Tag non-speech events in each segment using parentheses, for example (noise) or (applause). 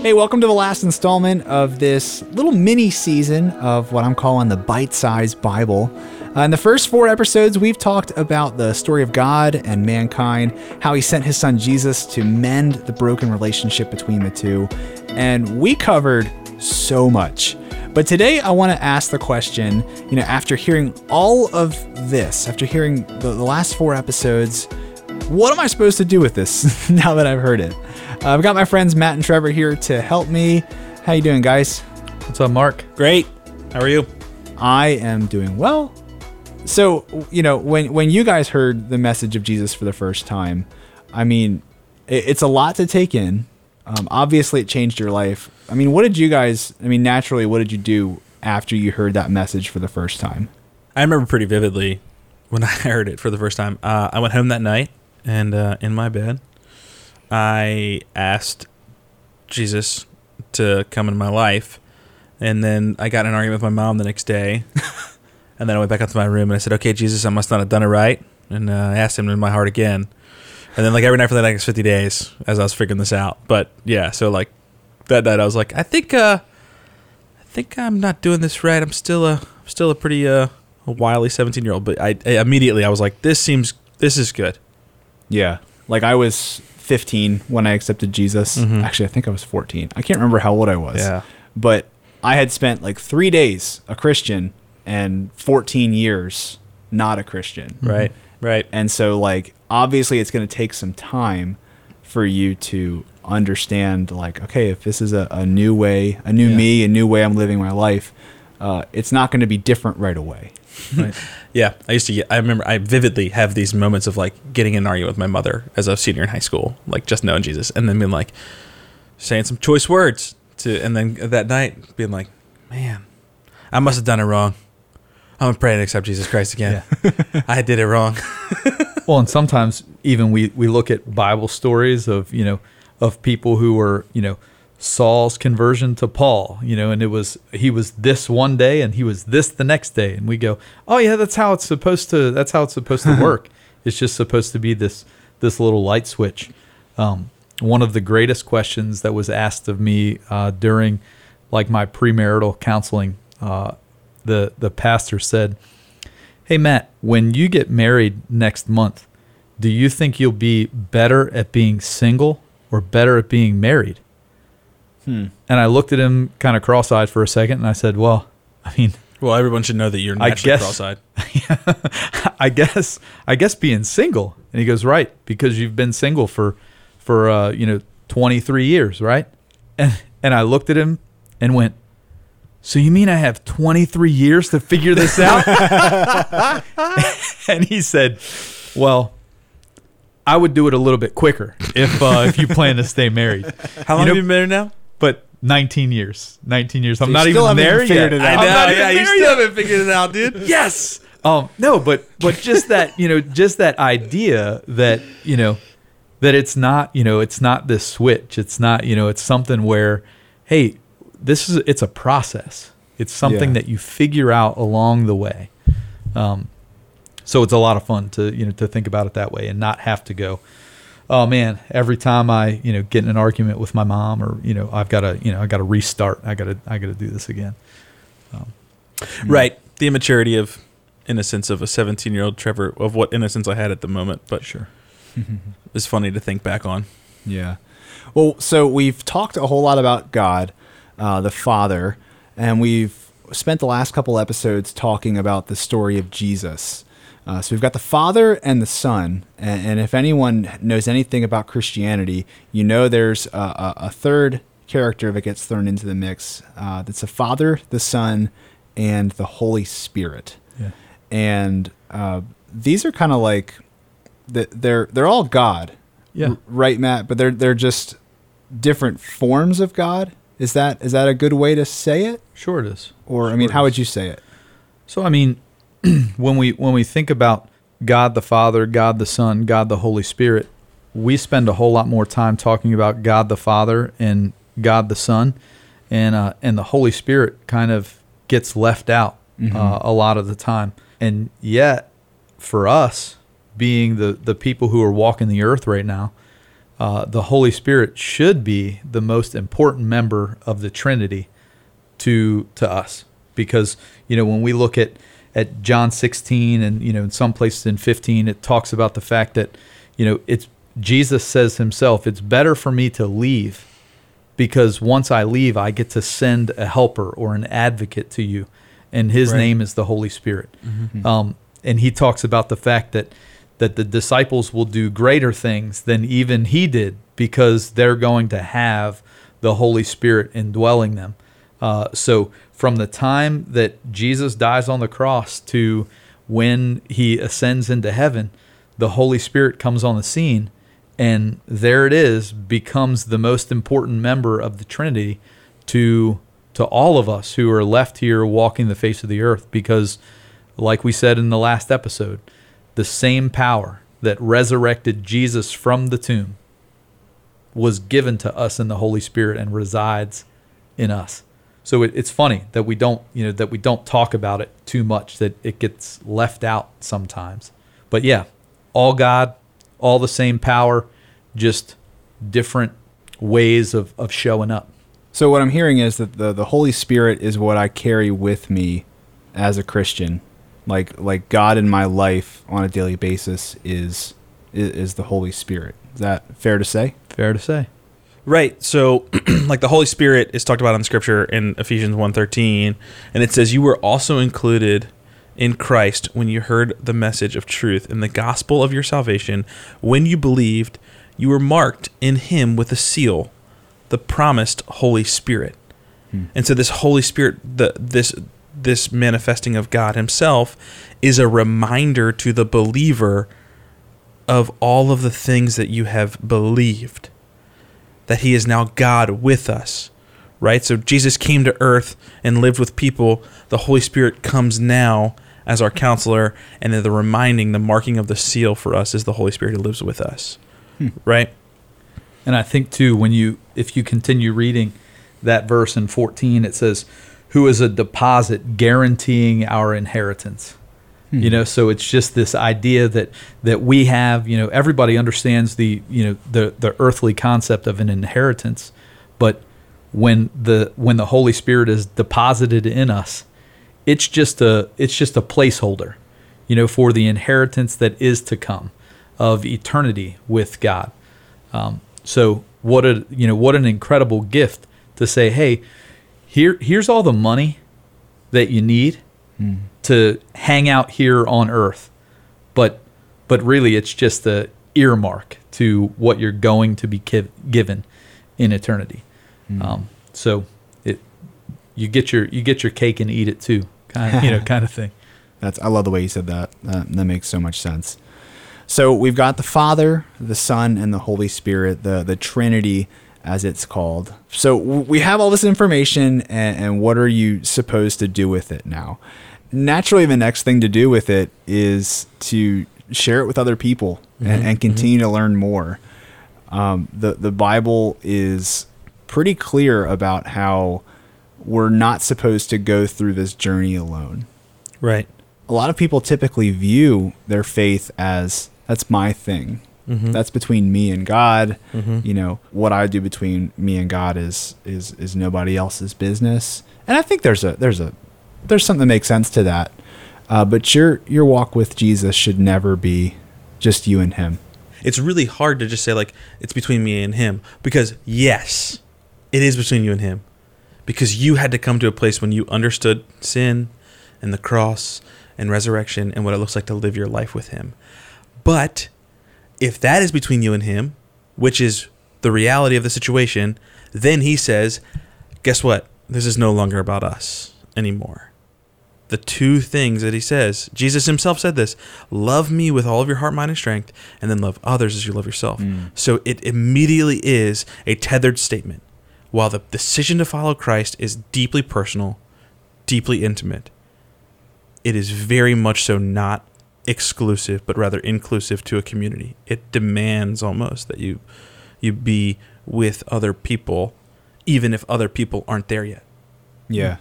Hey, welcome to the last installment of this little mini season of what I'm calling the Bite Size Bible. Uh, in the first four episodes, we've talked about the story of God and mankind, how he sent his son Jesus to mend the broken relationship between the two, and we covered so much. But today, I want to ask the question you know, after hearing all of this, after hearing the, the last four episodes, what am I supposed to do with this (laughs) now that I've heard it? Uh, I've got my friends Matt and Trevor here to help me. How you doing, guys? What's up, Mark? Great. How are you? I am doing well. So, you know, when when you guys heard the message of Jesus for the first time, I mean, it, it's a lot to take in. Um, obviously, it changed your life. I mean, what did you guys? I mean, naturally, what did you do after you heard that message for the first time? I remember pretty vividly when (laughs) I heard it for the first time. Uh, I went home that night, and uh, in my bed, I asked Jesus to come into my life, and then I got in an argument with my mom the next day, (laughs) and then I went back up to my room and I said, "Okay, Jesus, I must not have done it right," and uh, I asked Him in my heart again, and then like every night for the next fifty days as I was figuring this out. But yeah, so like that night I was like, I think, uh, I think I'm not doing this right. I'm still a, I'm still a pretty uh, a wily seventeen year old, but I, I immediately I was like, this seems, this is good. Yeah, like I was 15 when I accepted Jesus. Mhm. Actually, I think I was 14. I can't remember how old I was. Yeah. but I had spent like three days a Christian and 14 years not a Christian. Right. Right. And so, like, obviously, it's going to take some time for you to understand, like, okay, if this is a, a new way, a new Yeah. me, a new way I'm living my life, uh, it's not going to be different right away. Right. (laughs) Yeah, I used to get. I remember. I vividly have these moments of like getting in an argument with my mother as a senior in high school, like just knowing Jesus, and then being like saying some choice words to, and then that night being like, "Man, I must have done it wrong. I'm gonna pray and accept Jesus Christ again. (laughs) I did it wrong." (laughs) Well, and sometimes even we we look at Bible stories of you know of people who were you know Saul's conversion to Paul, you know, and it was he was this one day and he was this the next day, and we go, oh yeah, that's how it's supposed to. That's how it's supposed to (laughs) work. it's just supposed to be this this little light switch. Um, one of the greatest questions that was asked of me uh, during like my premarital counseling, uh, the the pastor said. Hey, Matt, when you get married next month, do you think you'll be better at being single or better at being married? Hmm. And I looked at him kind of cross eyed for a second and I said, Well, I mean, well, everyone should know that you're I naturally guess- cross-eyed. (laughs) I guess, I guess being single. And he goes, Right, because you've been single for, for, uh, you know, 23 years, right? And, and I looked at him and went, So you mean I have 23 years to figure this out? (laughs) and he said, Well, I would do it a little bit quicker if uh, if you plan to stay married. How long You know- have you been married now? But 19 years, 19 years. I'm you not even there yet. it out. I'm not even yeah, you still yet. haven't figured it out, dude. (laughs) Yes. Um, no, but but just that you know, just that idea that you know that it's not you know it's not this switch. It's not you know it's something where, hey, this is it's a process. It's something Yeah. that you figure out along the way. Um, so it's a lot of fun to you know to think about it that way and not have to go. Oh man! Every time I you know get in an argument with my mom or you know I've got to you know I got to restart. I got to I got to do this again. Right. The immaturity of innocence of a 17 year old Trevor of what innocence I had at the moment, but Sure. (laughs) it's funny to think back on. Yeah. Well, so we've talked a whole lot about God, uh, the Father, and we've spent the last couple episodes talking about the story of Jesus. Uh, so we've got the Father and the Son, and, and if anyone knows anything about Christianity, you know there's a, a, a third character that gets thrown into the mix. Uh, that's the Father, the Son, and the Holy Spirit Yeah. and uh, these are kind of like th- they're they're all God, Yeah. Right, Matt? But they're they're just different forms of God. Is that is that a good way to say it? Sure it is. Or I mean, Sure how would you say it? So I mean, (clears throat) when we when we think about God the Father, God the Son, God the Holy Spirit, we spend a whole lot more time talking about God the Father and God the Son, and uh, and the Holy Spirit kind of gets left out uh, a lot of the time. And yet, for us, being the the people who are walking the earth right now, uh, the Holy Spirit should be the most important member of the Trinity to to us because you know when we look at at John 16 and you know in some places in 15 it talks about the fact that you know it's Jesus says himself it's better for me to leave because once I leave I get to send a helper or an advocate to you and his Right. name is the Holy Spirit um, and he talks about the fact that that the disciples will do greater things than even he did because they're going to have the Holy Spirit indwelling them. Uh, so from the time that Jesus dies on the cross to when he ascends into heaven, the Holy Spirit comes on the scene, and there it is, becomes the most important member of the Trinity to to all of us who are left here walking the face of the earth. Because, like we said in the last episode, the same power that resurrected Jesus from the tomb was given to us in the Holy Spirit and resides in us. So it, it's funny that we don't, you know, that we don't talk about it too much. That it gets left out sometimes. But yeah, all God, all the same power, just different ways of, of showing up. So what I'm hearing is that the the Holy Spirit is what I carry with me as a Christian. Like like God in my life on a daily basis is is, is the Holy Spirit. Is that fair to say? Fair to say. Right. So (clears throat) like the Holy Spirit is talked about in scripture in Ephesians 1:13 and it says you were also included in Christ when you heard the message of truth in the gospel of your salvation when you believed you were marked in him with a seal the promised Holy Spirit. Hmm. And so this Holy Spirit the this this manifesting of God himself is a reminder to the believer of all of the things that you have believed that he is now God with us, right? So Jesus came to earth and lived with people. The Holy Spirit comes now as our counselor, and then the reminding, the marking of the seal for us is the Holy Spirit who lives with us, hmm. right? And I think too, when you if you continue reading that verse in 14, it says, "Who is a deposit guaranteeing our inheritance." You know, so it's just this idea that that we have. You know, everybody understands the you know the the earthly concept of an inheritance, but when the when the Holy Spirit is deposited in us, it's just a it's just a placeholder, you know, for the inheritance that is to come of eternity with God. Um, so what a you know what an incredible gift to say, hey, here here's all the money that you need to hang out here on Earth, but but really it's just the earmark to what you're going to be giv given in eternity. Um, so it you get your you get your cake and eat it too, kind of you know (laughs) kind of thing. That's I love the way you said that. That, that makes so much sense. So we've got the Father, the Son, and the Holy Spirit, the the Trinity as it's called. So we have all this information, and, and what are you supposed to do with it now? Naturally, the next thing to do with it is to share it with other people and, mm-hmm. and mm-hmm. continue to learn more. Um, the the Bible is pretty clear about how we're not supposed to go through this journey alone Right. a lot of people typically view their faith as that's my thing. Mm-hmm. That's between me and God. You know, what I do between me and God is is is nobody else's business. And I think there's a there's a there's something that makes sense to that. Uh, but your your walk with Jesus should never be just you and him. It's really hard to just say like it's between me and him because yes, it is between you and him. Because you had to come to a place when you understood sin and the cross and resurrection and what it looks like to live your life with him. But if that is between you and him, which is the reality of the situation, then he says, guess what? This is no longer about us anymore. The two things that he says, Jesus himself said this love me with all of your heart, mind, and strength, and then love others as you love yourself. Mm. So it immediately is a tethered statement. While the decision to follow Christ is deeply personal, deeply intimate, it is very much so not exclusive, but rather inclusive to a community. It demands almost that you you be with other people, even if other people aren't there yet. Yeah.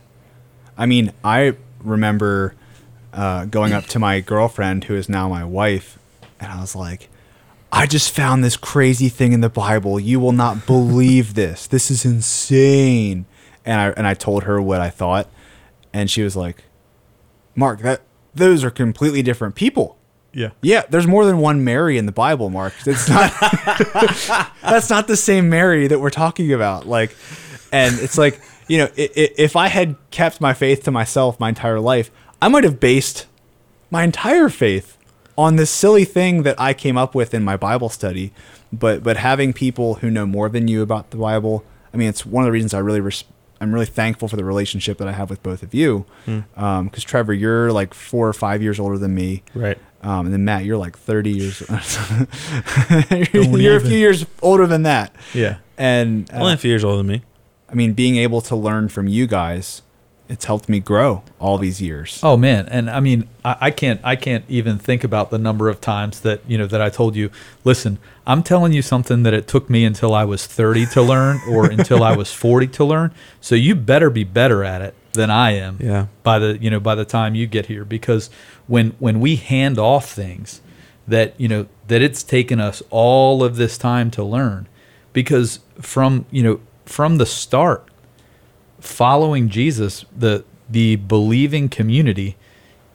I mean, I remember uh, going up to my girlfriend, who is now my wife, and I was like, I just found this crazy thing in the Bible. You will not believe this. This is insane. And I and I told her what I thought, and she was like, "Mark, that those are completely different people." Yeah. Yeah, there's more than one Mary in the Bible, Mark. It's not (laughs) That's not the same Mary that we're talking about. Like and it's like, you know, if I had kept my faith to myself my entire life, I might have based my entire faith on this silly thing that I came up with in my Bible study. But but having people who know more than you about the Bible, I mean, it's one of the reasons I really res- I'm really thankful for the relationship that I have with both of you. Because Trevor, you're like four or five years older than me. Right. Um, and then Matt, you're like 30 years. (laughs) you're a few years older than that. Yeah. And uh, Only a few years older than me. I mean, being able to learn from you guys, it's helped me grow all these years. Oh man, and I mean, I, I can't, I can't even think about the number of times that you know that I told you, listen, I'm telling you something that it took me until I was 30 to learn, (laughs) or until I was 40 to learn. So you better be better at it than I am. Yeah. By the you know by the time you get here, because when when we hand off things that you know that it's taken us all of this time to learn, because from you know from the start following Jesus, the the believing community,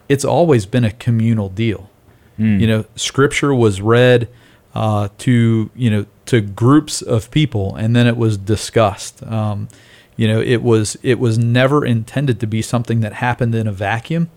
it's always been a communal deal. You know, Scripture was read uh, to you know to groups of people, and then it was discussed. Um, you know, it was it was never intended to be something that happened in a vacuum,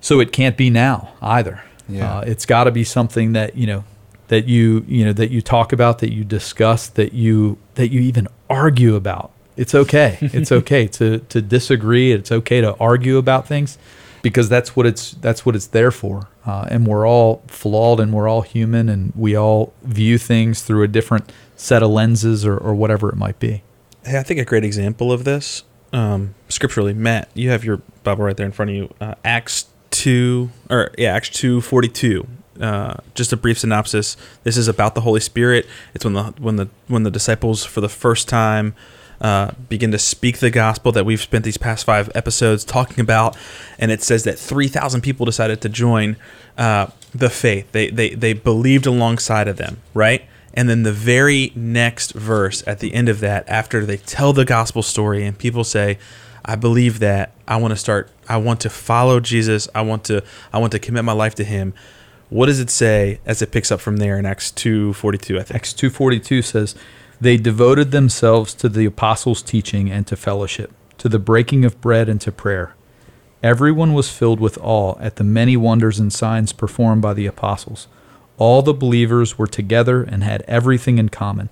so it can't be now either. Yeah. Uh, it's got to be something that you know that you you know that you talk about, that you discuss, that you that you even argue about. It's okay. (laughs) It's okay to to disagree. It's okay to argue about things because that's what it's that's what it's there for. Uh, and we're all flawed and we're all human and we all view things through a different set of lenses or, or whatever it might be. Hey, I think a great example of this, um, scripturally, Matt, you have your Bible right there in front of you. Uh, Acts two, or yeah, Acts two forty two. Uh, just a brief synopsis. This is about the Holy Spirit. It's when the when the when the disciples for the first time uh, begin to speak the gospel that we've spent these past five episodes talking about, and it says that three thousand people decided to join uh, the faith. They they they believed alongside of them, right? And then the very next verse at the end of that, after they tell the gospel story and people say, I believe that I want to start I want to follow Jesus. I want to I want to commit my life to him. What does it say as it picks up from there in Acts 2:42, I think? Acts 2:42 says, "They devoted themselves to the apostles' teaching and to fellowship, to the breaking of bread and to prayer. Everyone was filled with awe at the many wonders and signs performed by the apostles. All the believers were together and had everything in common.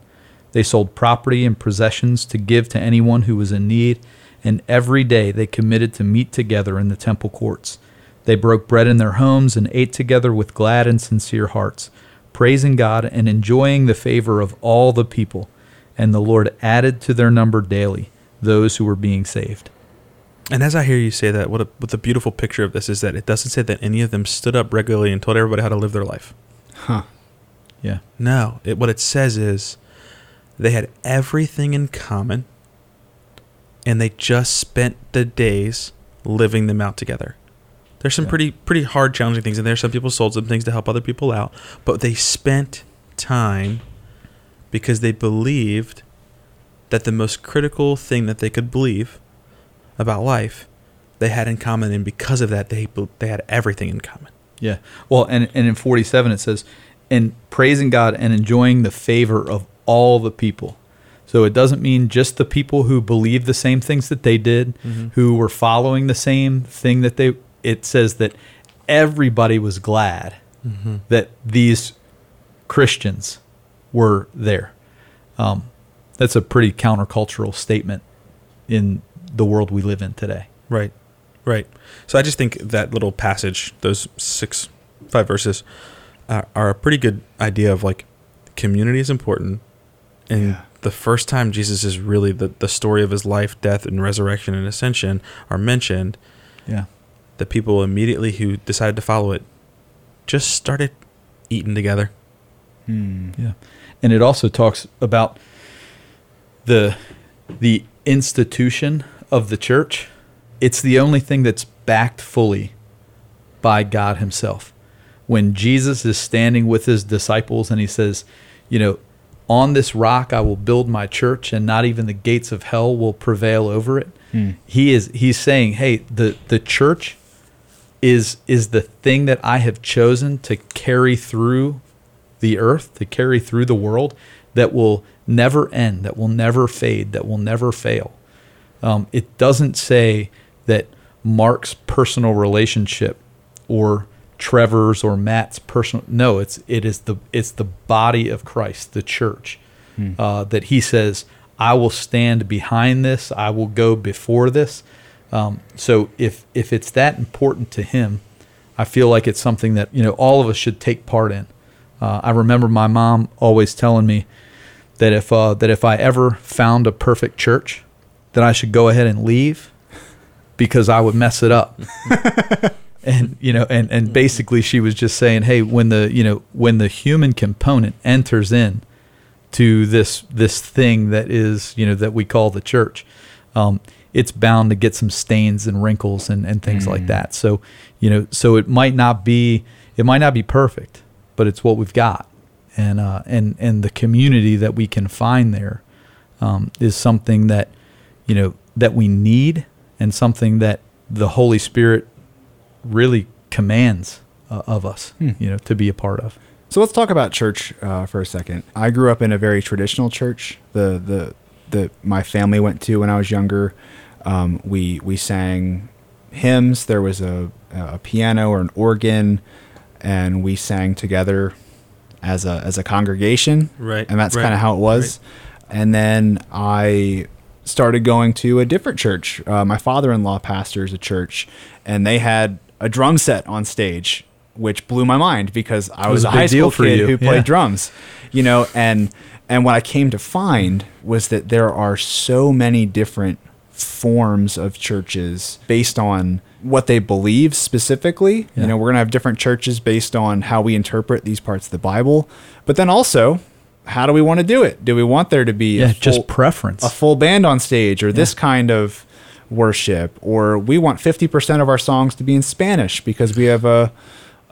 They sold property and possessions to give to anyone who was in need, and every day they committed to meet together in the temple courts. They broke bread in their homes and ate together with glad and sincere hearts, praising God and enjoying the favor of all the people. And the Lord added to their number daily those who were being saved. And as I hear you say that, what a what the beautiful picture of this is that it doesn't say that any of them stood up regularly and told everybody how to live their life. Huh. Yeah. No, it, what it says is they had everything in common and they just spent the days living them out together. There's some Yeah. pretty pretty hard challenging things in there. Some people sold some things to help other people out, but they spent time because they believed that the most critical thing that they could believe about life they had in common and because of that they they had everything in common. Yeah. Well, and, and in 47 it says, and praising God and enjoying the favor of all the people. So it doesn't mean just the people who believed the same things that they did, mm-hmm. who were following the same thing that they. It says that everybody was glad that these Christians were there. Um, that's a pretty countercultural statement in the world we live in today. Right. Right. So I just think that little passage, those six, five verses, uh, are a pretty good idea of like community is important. And Yeah. the first time Jesus is really the, the story of his life, death, and resurrection and ascension are mentioned, Yeah. The people immediately who decided to follow it just started eating together. Hmm. Yeah, and it also talks about the the institution of the church. It's the only thing that's backed fully by God Himself. when Jesus is standing with his disciples and he says, you know, on this rock I will build my church and not even the gates of hell will prevail over it. He is he's saying, "Hey, the the church is is the thing that I have chosen to carry through the earth, to carry through the world that will never end, that will never fade, that will never fail." Um, it doesn't say that Mark's personal relationship or Trevor's or Matt's personal. No, it's it is the it's the body of Christ, the church, uh, that he says, "I will stand behind this. I will go before this." Um, so if if it's that important to him, I feel like it's something that you know all of us should take part in. Uh, I remember my mom always telling me that if uh, that if I ever found a perfect church, that I should go ahead and leave because I would mess it up. (laughs) and you know, and and basically she was just saying, hey, when the you know when the human component enters in to this this thing that is you know that we call the church, um, it's bound to get some stains and wrinkles and and things like that. So you know, so it might not be it might not be perfect, but it's what we've got, and uh, and and the community that we can find there um, is something that you know that we need and something that the Holy Spirit really commands uh, of us, you know, to be a part of. So let's talk about church uh, for a second. I grew up in a very traditional church. The the the my family went to when I was younger. Um, we we sang hymns. There was a a piano or an organ, and we sang together as a as a congregation. Right, And that's right, kind of how it was. And then I started going to a different church. Uh, my father-in-law pastors a church, and they had a drum set on stage, which blew my mind because I was, was a high deal school for kid you, who played yeah. drums, you know, and and what I came to find was that there are so many different forms of churches based on what they believe specifically. Yeah. You know, we're going to have different churches based on how we interpret these parts of the Bible, but then also how do we want to do it? Do we want there to be Yeah, a just preference. a full band on stage or this kind of worship or we want 50% of our songs to be in Spanish because we have a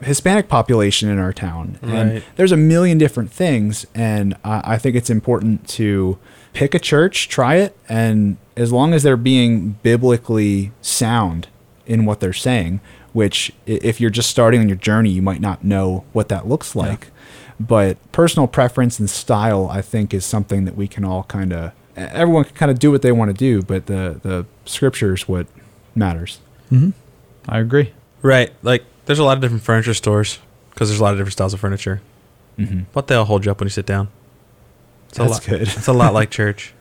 Hispanic population in our town. And there's a million different things and I, I think it's important to pick a church, try it and as long as they're being biblically sound in what they're saying, which if you're just starting on your journey, you might not know what that looks like. But personal preference and style, I think, is something that we can all kind of everyone can kind of do what they want to do, but the the scripture is what matters. I agree. Right. Like, there's a lot of different furniture stores because there's a lot of different styles of furniture. Mm-hmm. But they all hold you up when you sit down. It's a That's lot, good. It's a lot like (laughs) church.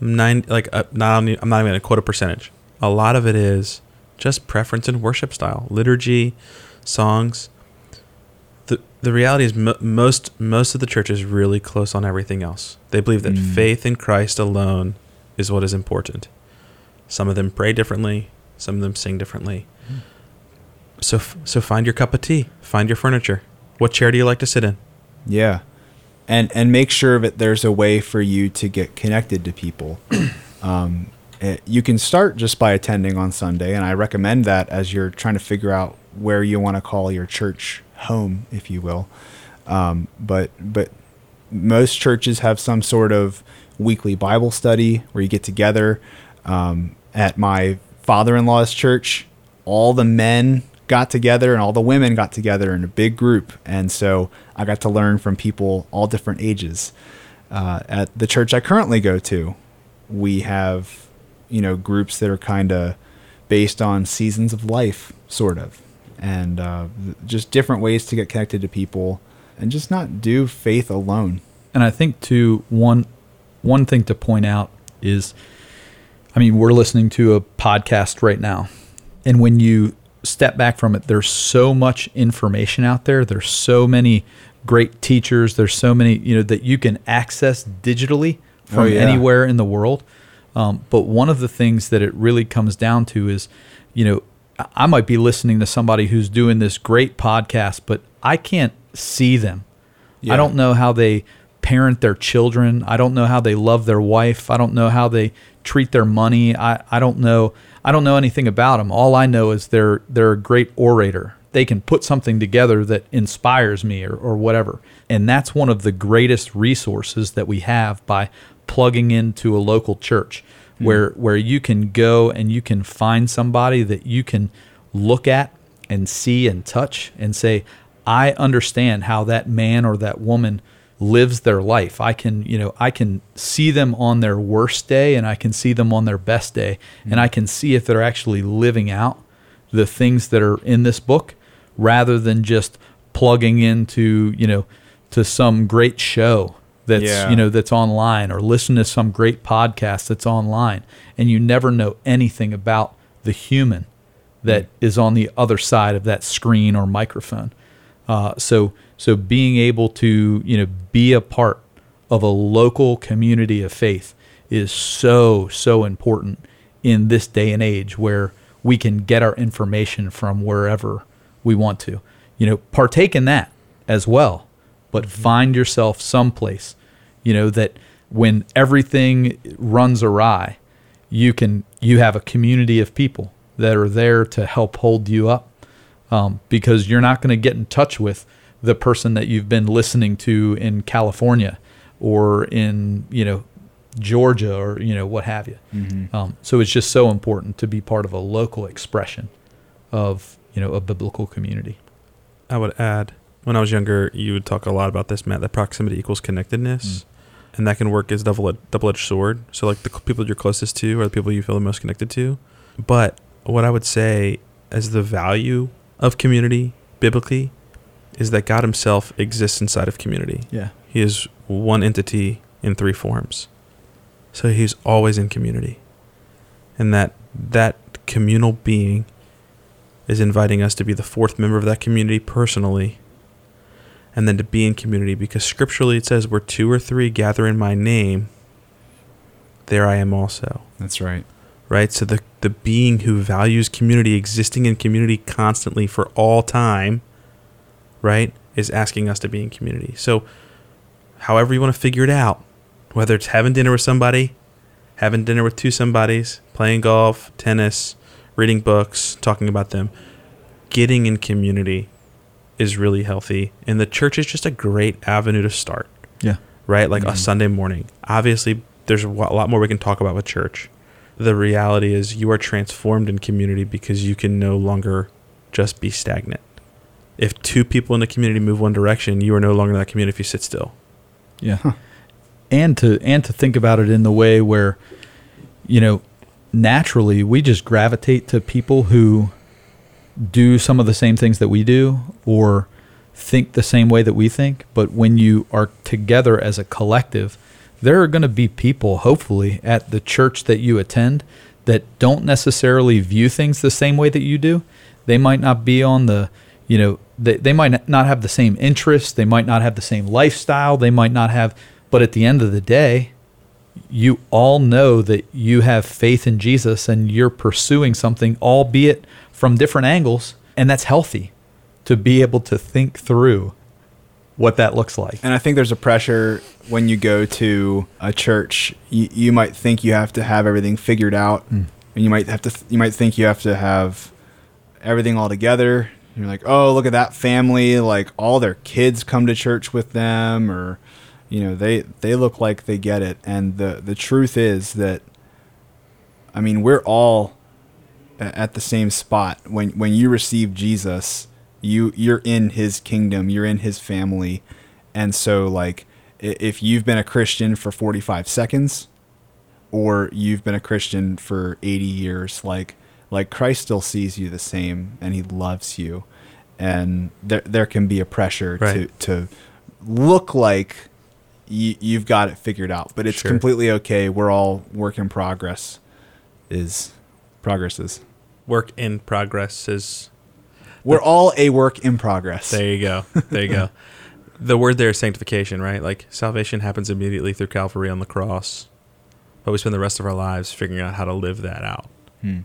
Nine, like, uh, not, only- I'm not even going to quote a percentage. A lot of it is just preference and worship style, liturgy, songs. The, the reality is mo- most most of the church is really close on everything else. They believe that Mm. faith in Christ alone is what is important. Some of them pray differently. Some of them sing differently. So f- so find your cup of tea. Find your furniture. What chair do you like to sit in? Yeah, and and make sure that there's a way for you to get connected to people. (clears throat) um, it, you can start just by attending on Sunday, and I recommend that as you're trying to figure out where you want to call your church home, if you will. Um, but but most churches have some sort of weekly Bible study where you get together. Um, at my father-in-law's church, all the men got together and all the women got together in a big group, and so I got to learn from people all different ages. Uh, at the church I currently go to, we have you know groups that are kind of based on seasons of life, sort of, and uh, just different ways to get connected to people, and just not do faith alone. And I think too one one thing to point out is I mean, we're listening to a podcast right now. And when you step back from it, there's so much information out there. There's so many great teachers. There's so many, you know, that you can access digitally from Oh, yeah. anywhere in the world. Um, but one of the things that it really comes down to is, you know, I- I might be listening to somebody who's doing this great podcast, but I can't see them. Yeah. I don't know how they parent their children. I don't know how they love their wife. I don't know how they treat their money. I, I don't know I don't know anything about them. All I know is they're they're a great orator they can put something together that inspires me or, or whatever. And that's one of the greatest resources that we have by plugging into a local church hmm. where where you can go and you can find somebody that you can look at and see and touch and say, I understand how that man or that woman lives their life. I can, you know, I can see them on their worst day and I can see them on their best day. And I can see if they're actually living out the things that are in this book rather than just plugging into, you know, to some great show that's, Yeah. you know, that's online or listen to some great podcast that's online and you never know anything about the human that is on the other side of that screen or microphone. Uh, so so being able to you know be a part of a local community of faith is so so important in this day and age where we can get our information from wherever we want to. You know, partake in that as well, but find yourself someplace, you know, that when everything runs awry, you can you have a community of people that are there to help hold you up um, because you're not going to get in touch with the person that you've been listening to in California or in you know Georgia or you know what have you. Um, so it's just so important to be part of a local expression of you know a biblical community. I would add, when I was younger, you would talk a lot about this, Matt, that proximity equals connectedness. And that can work as double double edged sword. So, like the people you're closest to are the people you feel the most connected to. But what I would say as the value of community biblically is that God Himself exists inside of community. Yeah. He is one entity in three forms. So he's always in community. And that that communal being is inviting us to be the fourth member of that community personally and then to be in community because scripturally it says where two or three gather in my name there I am also That's right. right so the the being who values community existing in community constantly for all time right is asking us to be in community so however you want to figure it out whether it's having dinner with somebody having dinner with two somebodies playing golf tennis reading books talking about them getting in community is really healthy and the church is just a great avenue to start Yeah. right? Like a mm-hmm. Sunday morning. Obviously, there's a a lot more we can talk about with church. The reality is, you are transformed in community because you can no longer just be stagnant. If two people in the community move one direction, you are no longer in that community if you sit still. Yeah. And to and to think about it in the way where you know naturally we just gravitate to people who do some of the same things that we do or think the same way that we think, but when you are together as a collective, there are going to be people hopefully at the church that you attend that don't necessarily view things the same way that you do. They might not be on the, you know, they, they might not have the same interests. They might not have the same lifestyle. They might not have, but at the end of the day, you all know that you have faith in Jesus and you're pursuing something, albeit from different angles. And that's healthy to be able to think through what that looks like. And I think there's a pressure when you go to a church. You, you might think you have to have everything figured out, mm. and you might have to. You might think you have to have everything all together. You're like, oh, look at that family! Like all their kids come to church with them, or you know, they they look like they get it. And the the truth is that, I mean, we're all at the same spot when when you receive Jesus you you're in his kingdom you're in his family and so like if you've been a christian for 45 seconds or you've been a christian for 80 years like like christ still sees you the same and he loves you and there there can be a pressure Right. to to look like you, you've got it figured out but it's Sure. completely okay we're all work in progress is progress is Work in progress is we're all a work in progress. There you go. There you go. (laughs) The word there is sanctification, right? Like salvation happens immediately through Calvary on the cross, but we spend the rest of our lives figuring out how to live that out, Hmm.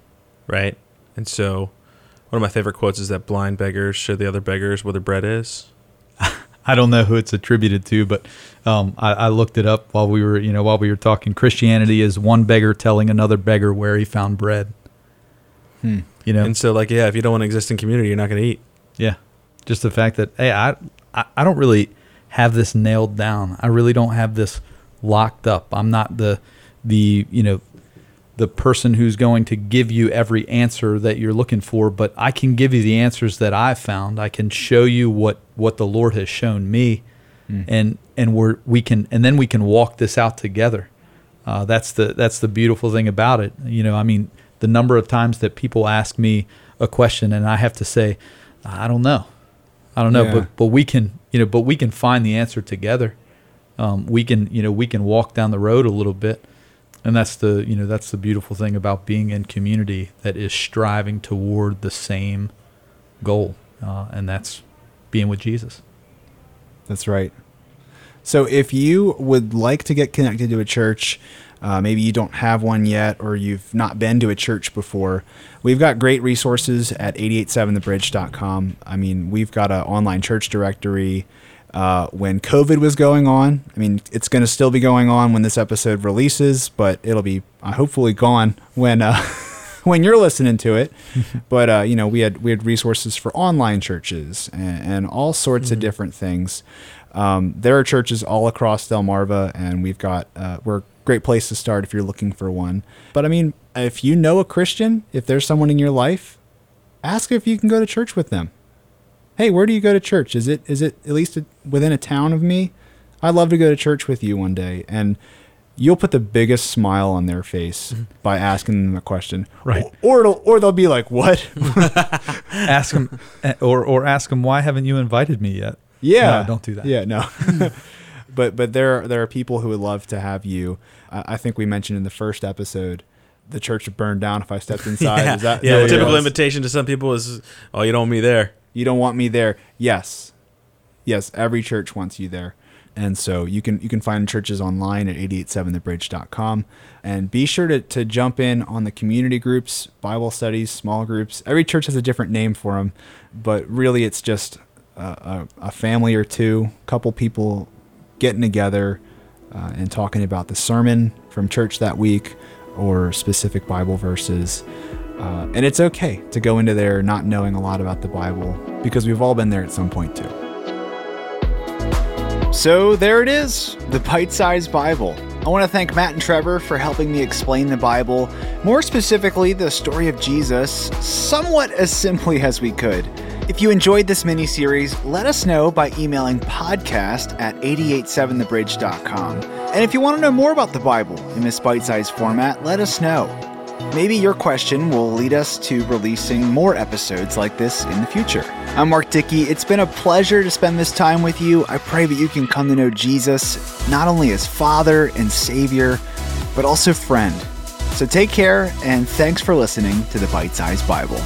Right? And so, one of my favorite quotes is that blind beggars show the other beggars where the bread is. (laughs) I don't know who it's attributed to, but um, I, I looked it up while we were, you know, while we were talking. Christianity is one beggar telling another beggar where he found bread. Hmm. You know, And so, like, yeah, if you don't want to exist in community, you're not going to eat. Yeah. Just the fact that hey, I I, I don't really have this nailed down. I really don't have this locked up. I'm not the the you know the person who's going to give you every answer that you're looking for, but I can give you the answers that I've found. I can show you what what the Lord has shown me, and and we're we can and then we can walk this out together. Uh, that's the that's the beautiful thing about it. You know, I mean, the number of times that people ask me a question and I have to say, I don't know, I don't know, Yeah. but but we can you know, but we can find the answer together. Um, we can you know we can walk down the road a little bit, and that's the you know that's the beautiful thing about being in community that is striving toward the same goal, uh, and that's being with Jesus. That's right. So if you would like to get connected to a church, uh, maybe you don't have one yet, or you've not been to a church before, we've got great resources at 887thebridge.com. I mean, we've got an online church directory. Uh, when COVID was going on, I mean, it's going to still be going on when this episode releases, but it'll be uh, hopefully gone when uh, (laughs) when you're listening to it. (laughs) but uh, you know, we had we had resources for online churches and, and all sorts of different things. Um, there are churches all across Delmarva, and we've got uh, we're a great place to start if you're looking for one. But I mean, if you know a Christian, if there's someone in your life, ask if you can go to church with them. Hey, where do you go to church? Is it is it at least within a town of me? I'd love to go to church with you one day, and you'll put the biggest smile on their face mm-hmm. by asking them a question, Right. Or it'll, or they'll be like, "What? (laughs) ask them, eh, or or ask them why haven't you invited me yet? Yeah, No, don't do that. Yeah, no. Hmm. (laughs) but but there there are people who would love to have you. I, I think we mentioned in the first episode, the church would burn down if I stepped (laughs) inside. yeah, Is that, is yeah that the typical invitation to some people is, "Oh, you don't want me there." You don't want me there. Yes, yes. Every church wants you there, and so you can you can find churches online at 887thebridge.com, and be sure to to jump in on the community groups, Bible studies, small groups. Every church has a different name for them, but really it's just a, a, family or two, couple people getting together uh, and talking about the sermon from church that week or specific Bible verses. Uh, and it's okay to go into there not knowing a lot about the Bible because we've all been there at some point too. So there it is, the bite sized Bible. I want to thank Matt and Trevor for helping me explain the Bible, more specifically, the story of Jesus, somewhat as simply as we could. If you enjoyed this mini series, let us know by emailing podcast at 887thebridge.com. And if you want to know more about the Bible in this bite sized format, let us know. Maybe your question will lead us to releasing more episodes like this in the future. I'm Mark Dickey. It's been a pleasure to spend this time with you. I pray that you can come to know Jesus not only as Father and Savior, but also friend. So take care, and thanks for listening to the Bite Sized Bible.